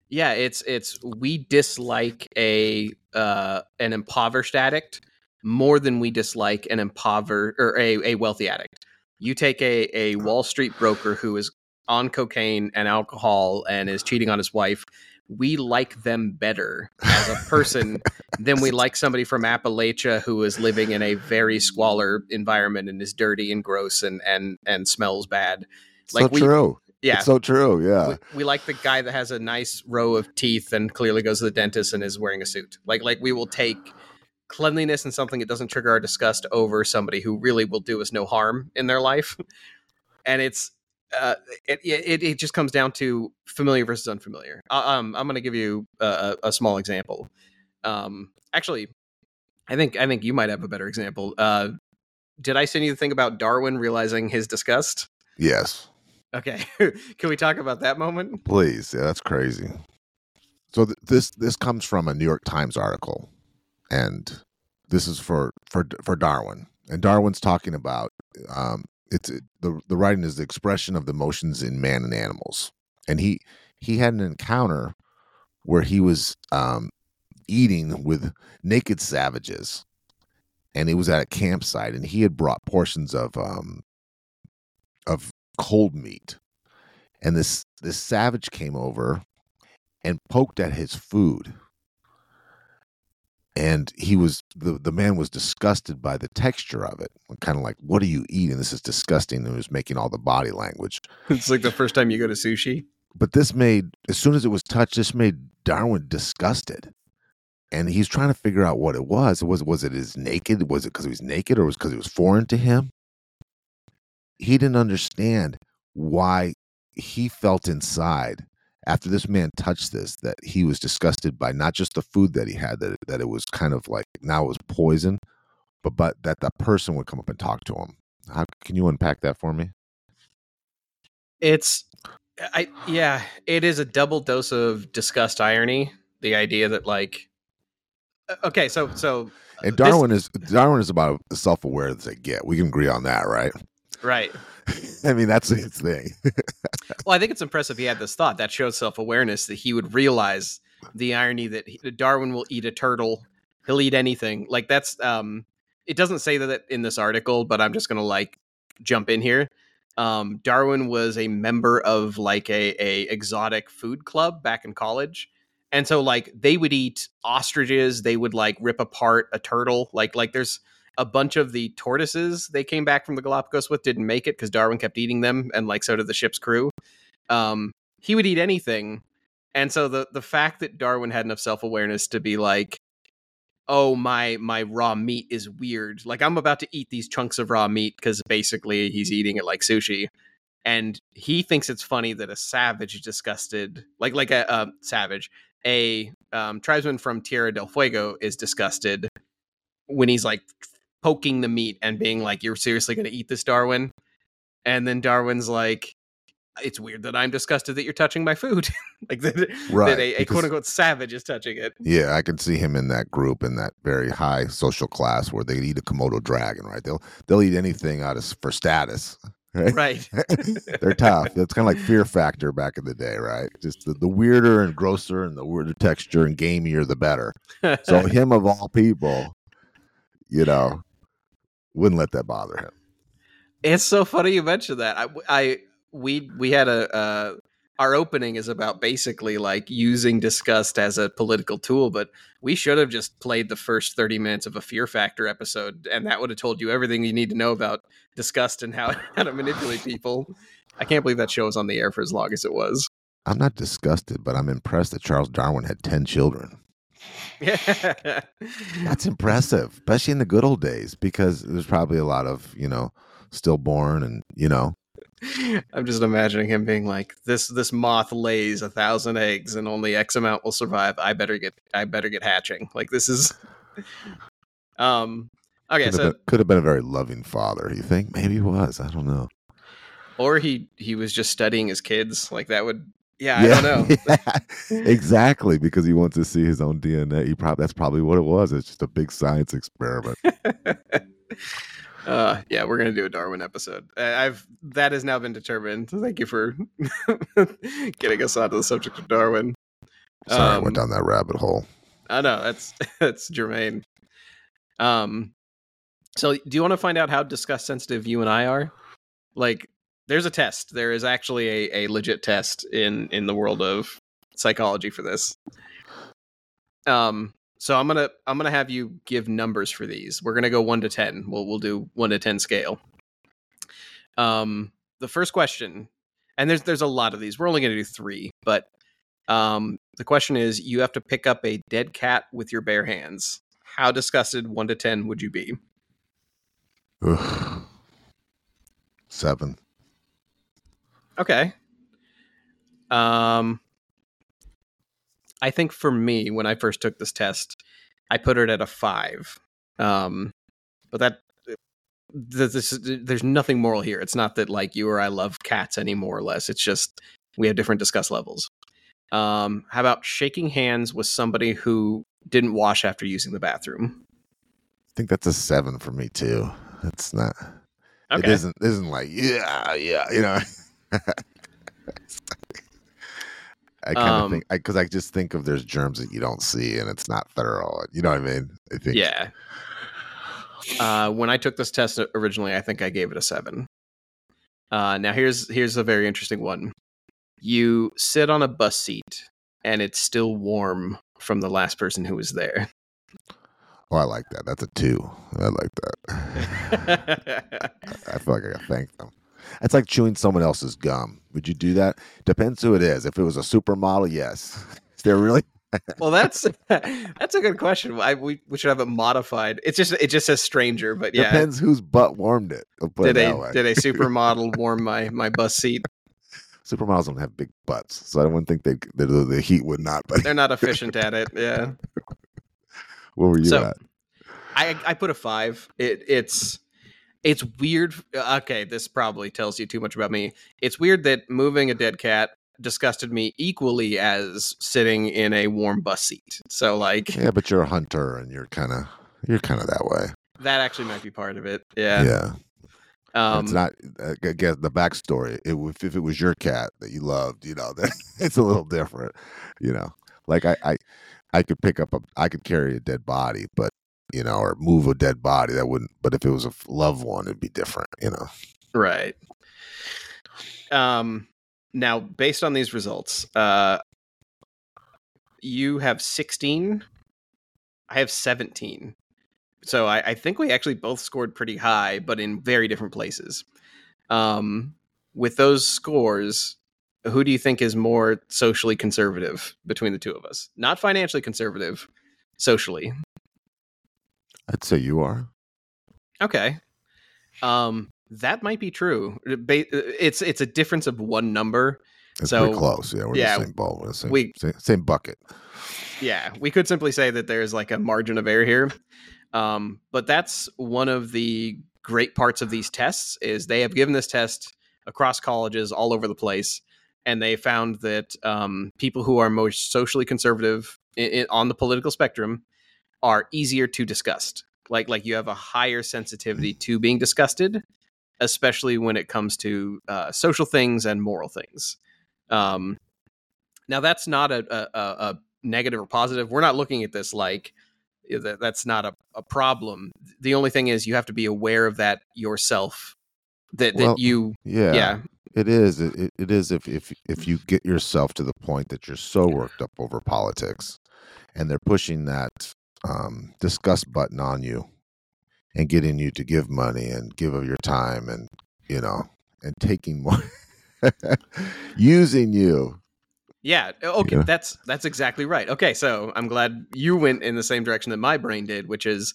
Speaker 4: Yeah, it's it's we dislike a uh an impoverished addict more than we dislike an impoverished or a, a wealthy addict. You take a, a Wall Street broker who is on cocaine and alcohol and is cheating on his wife. We like them better as a person than we like somebody from Appalachia who is living in a very squalor environment and is dirty and gross and and and smells bad. Like
Speaker 1: so
Speaker 4: we-
Speaker 1: true.
Speaker 4: Yeah,
Speaker 1: It's so true. Yeah.
Speaker 4: we, we like the guy that has a nice row of teeth and clearly goes to the dentist and is wearing a suit. Like like we will take cleanliness and something that doesn't trigger our disgust over somebody who really will do us no harm in their life. And it's uh, it, it it just comes down to familiar versus unfamiliar. Uh, um, I'm going to give you a, a a small example. Um, actually, I think I think you might have a better example. Uh, did I send you the thing about Darwin realizing his disgust?
Speaker 1: Yes.
Speaker 4: Okay, can we talk about that moment?
Speaker 1: Please, yeah, that's crazy. So th- this this comes from a New York Times article, and this is for for for Darwin. And Darwin's talking about um, it's it, the the writing is the expression of the emotions in man and animals. And he he had an encounter where he was um, eating with naked savages, and he was at a campsite, and he had brought portions of um, of cold meat. And this this savage came over and poked at his food. And he was the the man was disgusted by the texture of it. Kind of like what are you eating? This is disgusting. And he was making all the body language.
Speaker 4: It's like the first time you go to sushi.
Speaker 1: but this made as soon as it was touched this made darwin disgusted. And he's trying to figure out what it was. Was was it his naked was it because he was naked or was because it was foreign to him he didn't understand why he felt inside after this man touched this that he was disgusted by not just the food that he had that that it was kind of like now it was poison but but that the person would come up and talk to him how can you unpack that for me
Speaker 4: It's I yeah, it is a double dose of disgust irony. The idea that like okay, so so
Speaker 1: and
Speaker 4: this-
Speaker 1: darwin is darwin is about as self-aware as they get we can agree on that right
Speaker 4: right.
Speaker 1: i mean that's his thing
Speaker 4: Well, I think it's impressive he had this thought that shows self awareness that he would realize the irony that he, Darwin will eat a turtle, he'll eat anything. Like that's um, it doesn't say that in this article, but I'm just gonna like jump in here. Um, Darwin was a member of like a a exotic food club back in college, and so like they would eat ostriches, they would like rip apart a turtle, like like there's a bunch of the tortoises they came back from the Galapagos with didn't make it because Darwin kept eating them, and like so did the ship's crew. Um, he would eat anything, and so the the fact that Darwin had enough self awareness to be like, "Oh my my raw meat is weird," like I'm about to eat these chunks of raw meat because basically he's eating it like sushi, and he thinks it's funny that a savage is disgusted, like like a, a savage, a um, tribesman from Tierra del Fuego is disgusted when he's like poking the meat and being like, "You're seriously going to eat this, Darwin?" and then Darwin's like, "It's weird that I'm disgusted that you're touching my food." like that,
Speaker 1: Right,
Speaker 4: that a, a quote unquote savage is touching it.
Speaker 1: Yeah, I can see him in that group in that very high social class where they eat a Komodo dragon, right? They'll they'll eat anything out of for status. Right.
Speaker 4: Right.
Speaker 1: They're tough. It's kind of like Fear Factor back in the day, right? Just the, the weirder and grosser and the weirder texture and gamier, the better. So him of all people, you know, wouldn't let that bother him.
Speaker 4: It's so funny you mentioned that. I, I we we had a uh, our opening is about basically like using disgust as a political tool, but we should have just played the first thirty minutes of a Fear Factor episode, and that would have told you everything you need to know about disgust and how how to manipulate people. I can't believe that show was on the air for as long as it was.
Speaker 1: I'm not disgusted, but I'm impressed that Charles Darwin had 10 children. That's impressive, especially in the good old days, because there's probably a lot of, you know, stillborn and, you know,
Speaker 4: I'm just imagining him being like, "This this moth lays a thousand eggs, and only X amount will survive. I better get I better get hatching." Like this is, um, okay.
Speaker 1: could,
Speaker 4: So
Speaker 1: have been, could have been a very loving father. You think? Maybe he was. I don't know.
Speaker 4: or he he was just studying his kids. Like that would, yeah, I don't know.
Speaker 1: yeah, exactly, because he wants to see his own DNA. He probably that's probably what it was. It's just a big science experiment.
Speaker 4: uh, yeah, we're gonna do a Darwin episode. I- I've that has now been determined. Thank you for getting us onto the subject of Darwin.
Speaker 1: Sorry, I
Speaker 4: Um,
Speaker 1: went down that rabbit hole.
Speaker 4: I know that's that's germane. Um, so do you want to find out how disgust sensitive you and I are? Like, there's a test. There is actually a, a legit test in in the world of psychology for this. Um, so I'm gonna I'm gonna have you give numbers for these. We're gonna go one to ten. We'll we'll do one to ten scale. Um, the first question, and there's there's a lot of these. We're only gonna do three, but um, the question is you have to pick up a dead cat with your bare hands. How disgusted, one to 10, would you be?
Speaker 1: Ugh. Seven.
Speaker 4: Okay. Um, I think for me, when I first took this test, I put it at a five. Um, but that this there's nothing moral here. It's not that like you or I love cats any more or less. It's just we have different disgust levels. Um, how about shaking hands with somebody who didn't wash after using the bathroom?
Speaker 1: I think that's a seven for me too. That's not. It
Speaker 4: Okay.
Speaker 1: isn't. Isn't like yeah, yeah. You know. I kind of
Speaker 4: Um,
Speaker 1: think because I, just think of there's germs that you don't see and it's not thorough. You know what I mean? I think.
Speaker 4: Yeah. Uh, when I took this test originally, I think I gave it a seven. Uh, now here's here's a very interesting one. You sit on a bus seat and it's still warm from the last person who was there.
Speaker 1: Oh, I like that. That's a two. I like that. I feel like I got to thank them. It's like chewing someone else's gum. Would you do that? Depends who it is. If it was a supermodel, yes. Is there really?
Speaker 4: well, that's that's a good question. I, we we should have it modified. It's just it just says stranger, but yeah.
Speaker 1: Depends whose butt warmed it.
Speaker 4: Did
Speaker 1: it
Speaker 4: a did a supermodel warm my my bus seat?
Speaker 1: Supermodels don't have big butts, so I wouldn't think they the, the heat would not. But
Speaker 4: They're not efficient at it. Yeah.
Speaker 1: what were you
Speaker 4: So-
Speaker 1: at?
Speaker 4: I I put a five. It it's it's weird. Okay, this probably tells you too much about me. It's weird that moving a dead cat disgusted me equally as sitting in a warm bus seat. So like
Speaker 1: Yeah, but you're a hunter and you're kind of you're kind of that way.
Speaker 4: that actually might be part of it. Yeah.
Speaker 1: Yeah,
Speaker 4: Um,
Speaker 1: it's not. uh, I guess the backstory. It, if, if it was your cat that you loved, you know, that it's a little different. You know, like I, I, I could pick up a, I could carry a dead body, but you know, or move a dead body that wouldn't. But if it was a loved one, it'd be different. You know.
Speaker 4: Right. Um now based on these results, uh you have 16. I have 17. So I, I think we actually both scored pretty high, but in very different places. Um with those scores, who do you think is more socially conservative between the two of us? Not financially conservative, socially.
Speaker 1: I'd say you are.
Speaker 4: Okay. Um, that might be true. It's it's a difference of one number.
Speaker 1: It's
Speaker 4: So,
Speaker 1: pretty close. Yeah, we're
Speaker 4: yeah,
Speaker 1: the same boat. We're the same,
Speaker 4: we-
Speaker 1: same bucket.
Speaker 4: Yeah, we could simply say that there's like a margin of error here. Um, but that's one of the great parts of these tests is they have given this test across colleges all over the place, and they found that um, people who are most socially conservative in, in, on the political spectrum are easier to disgust. Like like you have a higher sensitivity to being disgusted, especially when it comes to uh, social things and moral things. Um, now that's not a, a, a negative or positive. We're not looking at this like that, that's not a, a problem. The only thing is you have to be aware of that yourself. That that
Speaker 1: Well,
Speaker 4: you
Speaker 1: Yeah,
Speaker 4: yeah
Speaker 1: it is. It, it- it is if if if you get yourself to the point that you're so worked up over politics, and they're pushing that um, disgust button on you, and getting you to give money and give of your time, and you know, and taking more, using you.
Speaker 4: Yeah. Okay.
Speaker 1: Yeah.
Speaker 4: That's that's exactly right. Okay. So I'm glad you went in the same direction that my brain did, which is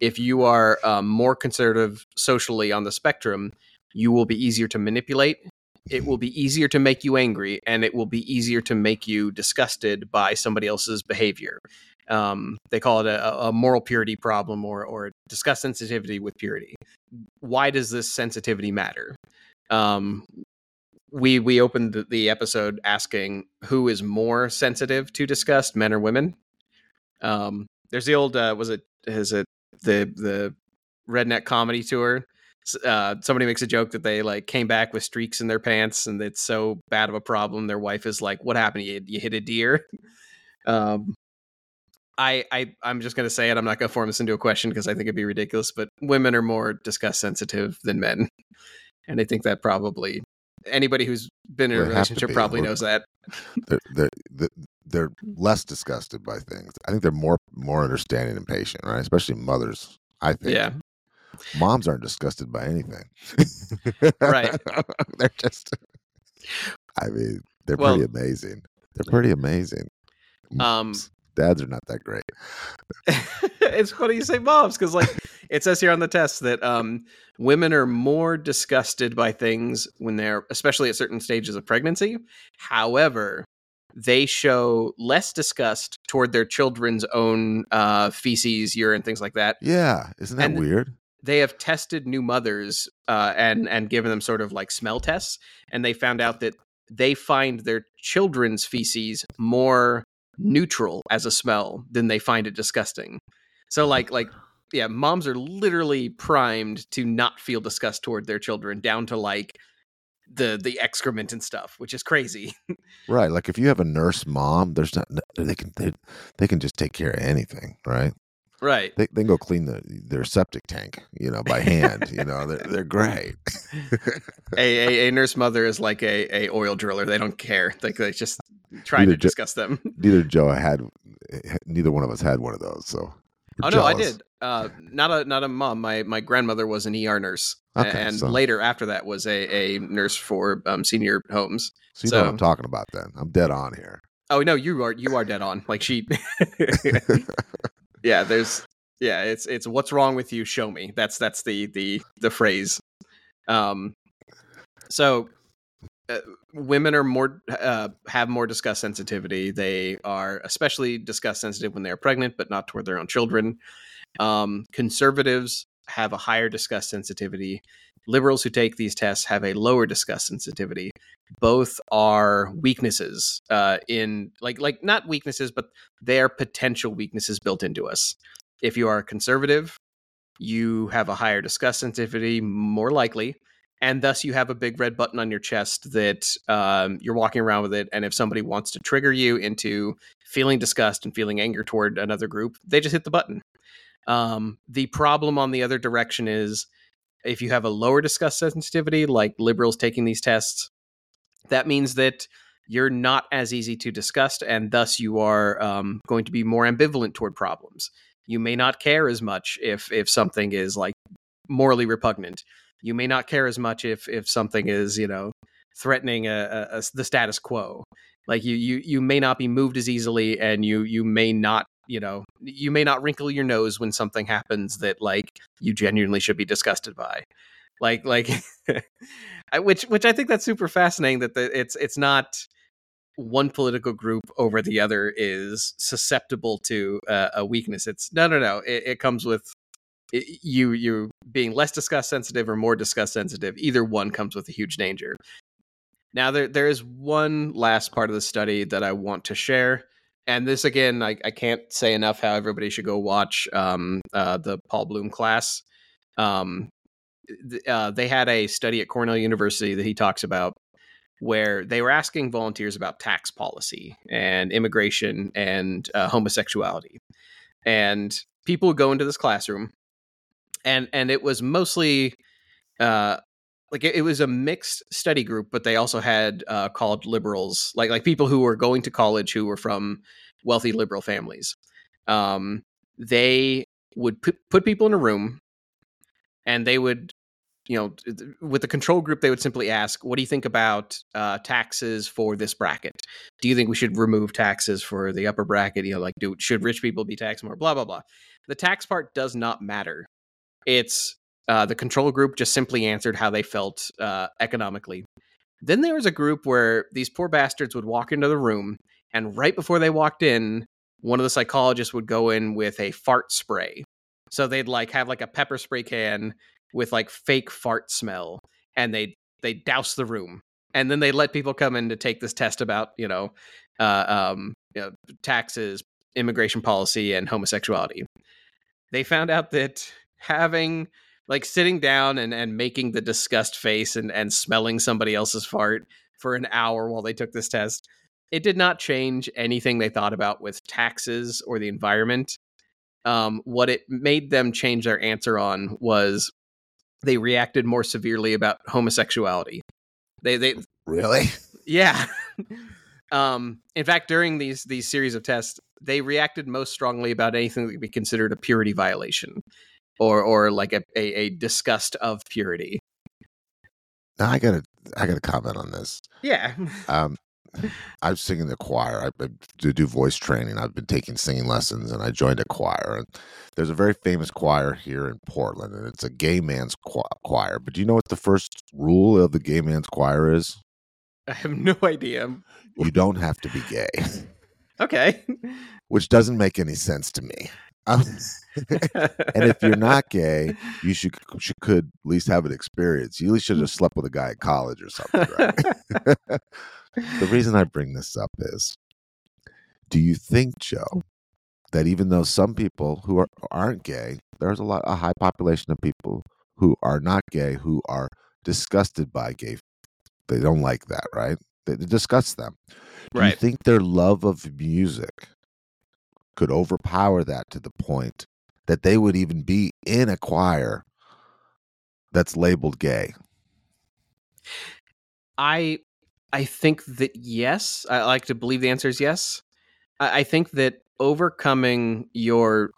Speaker 4: if you are um, more conservative socially on the spectrum, you will be easier to manipulate. It will be easier to make you angry, and it will be easier to make you disgusted by somebody else's behavior. Um, they call it a, a moral purity problem or or disgust sensitivity with purity. Why does this sensitivity matter? Um, we we opened the, the episode asking who is more sensitive to disgust, men or women. Um, there's the old uh, was it is it the the redneck comedy tour. Uh, somebody makes a joke that they like came back with streaks in their pants, and it's so bad of a problem. Their wife is like, "What happened? You, you hit a deer." Um, I I I'm just gonna say it. I'm not gonna form this into a question because I think it'd be ridiculous. But women are more disgust sensitive than men, and I think that probably anybody who's been in a
Speaker 1: They
Speaker 4: relationship probably
Speaker 1: We're-
Speaker 4: knows that.
Speaker 1: They're, they're they're they're less disgusted by things. I think they're more more understanding and patient, right? Especially mothers. I think.
Speaker 4: Yeah,
Speaker 1: moms aren't disgusted by anything.
Speaker 4: Right.
Speaker 1: they're just I mean, they're
Speaker 4: Well-
Speaker 1: pretty amazing. They're pretty amazing.
Speaker 4: Um,
Speaker 1: Dads are not that great.
Speaker 4: it's funny you say moms because like it says here on the test that um, women are more disgusted by things when they're especially at certain stages of pregnancy however they show less disgust toward their children's own uh, feces urine things like that
Speaker 1: Yeah, isn't that
Speaker 4: And-
Speaker 1: weird?
Speaker 4: they have tested new mothers uh, and and given them sort of like smell tests, and they found out that they find their children's feces more neutral as a smell then they find it disgusting. So like like yeah, moms are literally primed to not feel disgust toward their children down to like the the excrement and stuff, which is crazy.
Speaker 1: Right. Like if you have a nurse mom, there's not they can they, they can just take care of anything, right?
Speaker 4: Right.
Speaker 1: They, they can go clean the, their septic tank, you know, by hand. you know, they're they're great.
Speaker 4: A, a, a nurse mother is like a, a oil driller. They don't care. Like they just try
Speaker 1: Neither
Speaker 4: to
Speaker 1: ju-
Speaker 4: discuss them.
Speaker 1: Neither Joe had, neither one of us had one of those. So.
Speaker 4: Oh no, I did. Uh, not a not a mom. My my grandmother was an ER nurse,
Speaker 1: Okay,
Speaker 4: and
Speaker 1: so-
Speaker 4: later after that was a, a nurse for um, senior homes.
Speaker 1: So you know what
Speaker 4: So-
Speaker 1: I'm talking about then. I'm dead on here.
Speaker 4: Oh no, you are you are dead on. Like she, yeah. There's yeah. It's it's what's wrong with you? Show me. That's that's the the the phrase. Um, so uh, women are more uh, have more disgust sensitivity. They are especially disgust sensitive when they are pregnant, but not toward their own children. Um, conservatives have a higher disgust sensitivity. Liberals who take these tests have a lower disgust sensitivity. Both are weaknesses uh, in like like not weaknesses, but they are potential weaknesses built into us. If you are a conservative, you have a higher disgust sensitivity, more likely, and thus you have a big red button on your chest that um, you're walking around with it. And if somebody wants to trigger you into feeling disgust and feeling anger toward another group, they just hit the button. Um, the problem on the other direction is if you have a lower disgust sensitivity, like liberals taking these tests, that means that you're not as easy to disgust, and thus you are um, going to be more ambivalent toward problems. You may not care as much if if something is like morally repugnant. You may not care as much if if something is you know threatening a, a, a- the status quo. Like you you you may not be moved as easily, and you you may not you know you may not wrinkle your nose when something happens that like you genuinely should be disgusted by like like which which i think that's super fascinating that the, it's it's not one political group over the other is susceptible to uh, a weakness it's no no no it, it comes with you you being less disgust sensitive or more disgust sensitive, either one comes with a huge danger. Now there there is one last part of the study that I want to share. And this again, I, I can't say enough how everybody should go watch um, uh, the Paul Bloom class. Um, th- uh, they had a study at Cornell University that he talks about where they were asking volunteers about tax policy and immigration and uh, homosexuality. And people would go into this classroom and and it was mostly uh like it, it was a mixed study group but they also had uh called liberals like like people who were going to college who were from wealthy liberal families. Um they would put, put people in a room and they would you know with the control group they would simply ask what do you think about uh, taxes for this bracket? Do you think we should remove taxes for the upper bracket? You know like do should rich people be taxed more? Blah blah blah. The tax part does not matter. It's uh, the control group just simply answered how they felt uh, economically. Then there was a group where these poor bastards would walk into the room and right before they walked in one of the psychologists would go in with a fart spray. So they'd like have like a pepper spray can with like fake fart smell and they they douse the room. And then they let people come in to take this test about you know uh, um, you know, taxes immigration policy and homosexuality. They found out that having like sitting down and, and making the disgust face and, and smelling somebody else's fart for an hour while they took this test it did not change anything they thought about with taxes or the environment um, what it made them change their answer on was they reacted more severely about homosexuality. They they
Speaker 1: really
Speaker 4: yeah. um, in fact, during these these series of tests, they reacted most strongly about anything that could be considered a purity violation, or or like a, a, a disgust of purity.
Speaker 1: Now I gotta I gotta comment on this.
Speaker 4: Yeah.
Speaker 1: Um, I sing in the choir. I, I do, do voice training. I've been taking singing lessons, and I joined a choir. And there's a very famous choir here in Portland, and it's a gay man's choir. But do you know what the first rule of the gay man's choir is?
Speaker 4: I have no idea.
Speaker 1: You don't have to be gay.
Speaker 4: okay.
Speaker 1: Which doesn't make any sense to me. And if you're not gay, you should, should could at least have an experience. You at least should have slept with a guy at college or something, right? the reason I bring this up is do you think, Joe, that even though some people who are, aren't gay, there's a lot a high population of people who are not gay who are disgusted by gay they don't like that, right? They, they disgust them. Do
Speaker 4: right.
Speaker 1: you think their love of music could overpower that to the point that they would even be in a choir that's labeled gay?
Speaker 4: I I think that yes. I like to believe the answer is yes. I, I think that overcoming your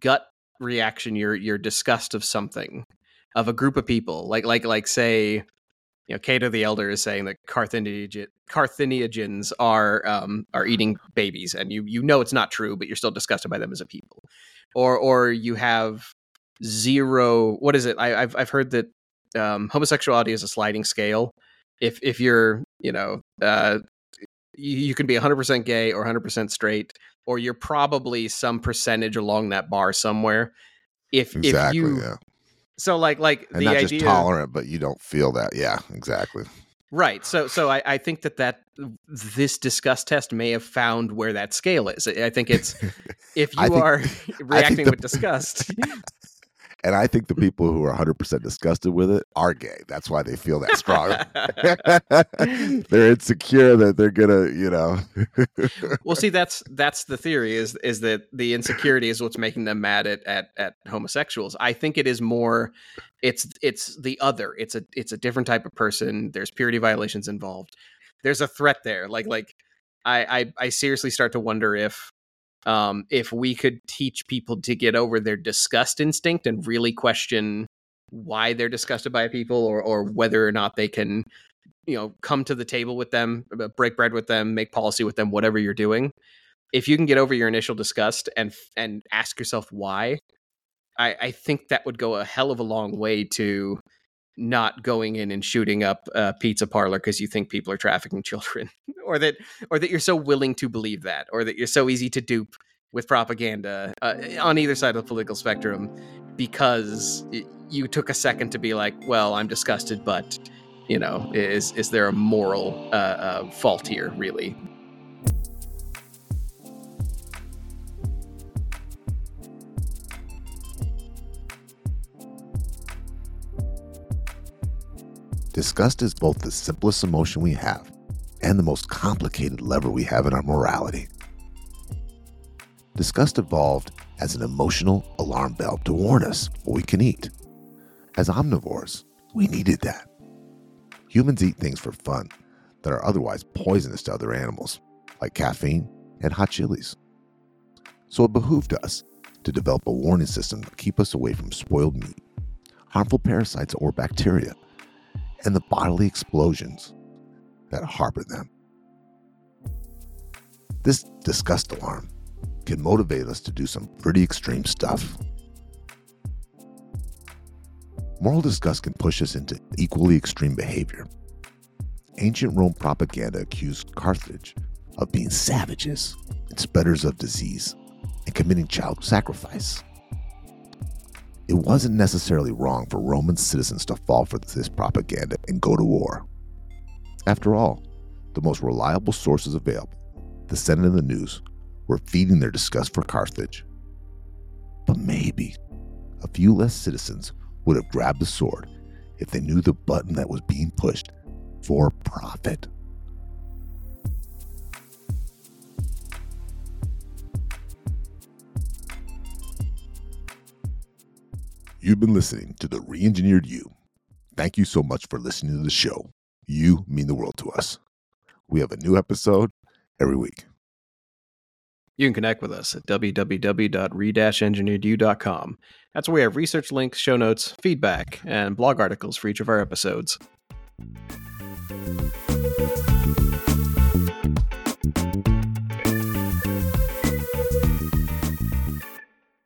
Speaker 4: gut reaction, your your disgust of something, of a group of people, like like like say, you know, Cato the Elder is saying that Carthage- Carthaginians are um, are eating babies, and you you know it's not true, but you're still disgusted by them as a people, or or you have zero. What is it? I, have I've heard that um, homosexuality is a sliding scale, if if you're you know uh, you, you can be 100% gay or 100% straight or you're probably some percentage along that bar somewhere if
Speaker 1: exactly,
Speaker 4: if you
Speaker 1: yeah.
Speaker 4: So like like
Speaker 1: and
Speaker 4: the
Speaker 1: not
Speaker 4: idea
Speaker 1: just tolerant but you don't feel that. Yeah exactly.
Speaker 4: Right. So so I, I think that that this disgust test may have found where that scale is. I think it's if you
Speaker 1: think,
Speaker 4: are reacting
Speaker 1: the,
Speaker 4: with disgust
Speaker 1: And I think the people who are 100% disgusted with it are gay. That's why they feel that strong. they're insecure that they're going to, you know.
Speaker 4: well, see that's that's the theory is is that the insecurity is what's making them mad at, at at homosexuals. I think it is more it's it's the other. It's a it's a different type of person. There's purity violations involved. There's a threat there. Like like I I, I seriously start to wonder if um, if we could teach people to get over their disgust instinct and really question why they're disgusted by people or or whether or not they can you know come to the table with them break bread with them make policy with them whatever you're doing if you can get over your initial disgust and and ask yourself why i i think that would go a hell of a long way to not going in and shooting up a pizza parlor because you think people are trafficking children or that or that you're so willing to believe that or that you're so easy to dupe with propaganda uh, on either side of the political spectrum because you took a second to be like, well, I'm disgusted, but you know, is is there a moral uh, uh, fault here, really?
Speaker 1: Disgust is both the simplest emotion we have and the most complicated lever we have in our morality. Disgust evolved as an emotional alarm bell to warn us what we can eat. As omnivores, we needed that. Humans eat things for fun that are otherwise poisonous to other animals, like caffeine and hot chilies. So it behooved us to develop a warning system to keep us away from spoiled meat, harmful parasites or bacteria, and the bodily explosions that harbor them. This disgust alarm can motivate us to do some pretty extreme stuff. Moral disgust can push us into equally extreme behavior. Ancient Rome propaganda accused Carthage of being savages and spreaders of disease and committing child sacrifice. It wasn't necessarily wrong for Roman citizens to fall for this propaganda and go to war. After all, the most reliable sources available, the Senate and the news, were feeding their disgust for Carthage. But maybe a few less citizens would have grabbed the sword if they knew the button that was being pushed for profit. You've been listening to the Reengineered You. Thank you so much for listening to the show. You mean the world to us. We have a new episode every week.
Speaker 4: You can connect with us at www.re-engineeredyou.com. That's where we have research links, show notes, feedback, and blog articles for each of our episodes.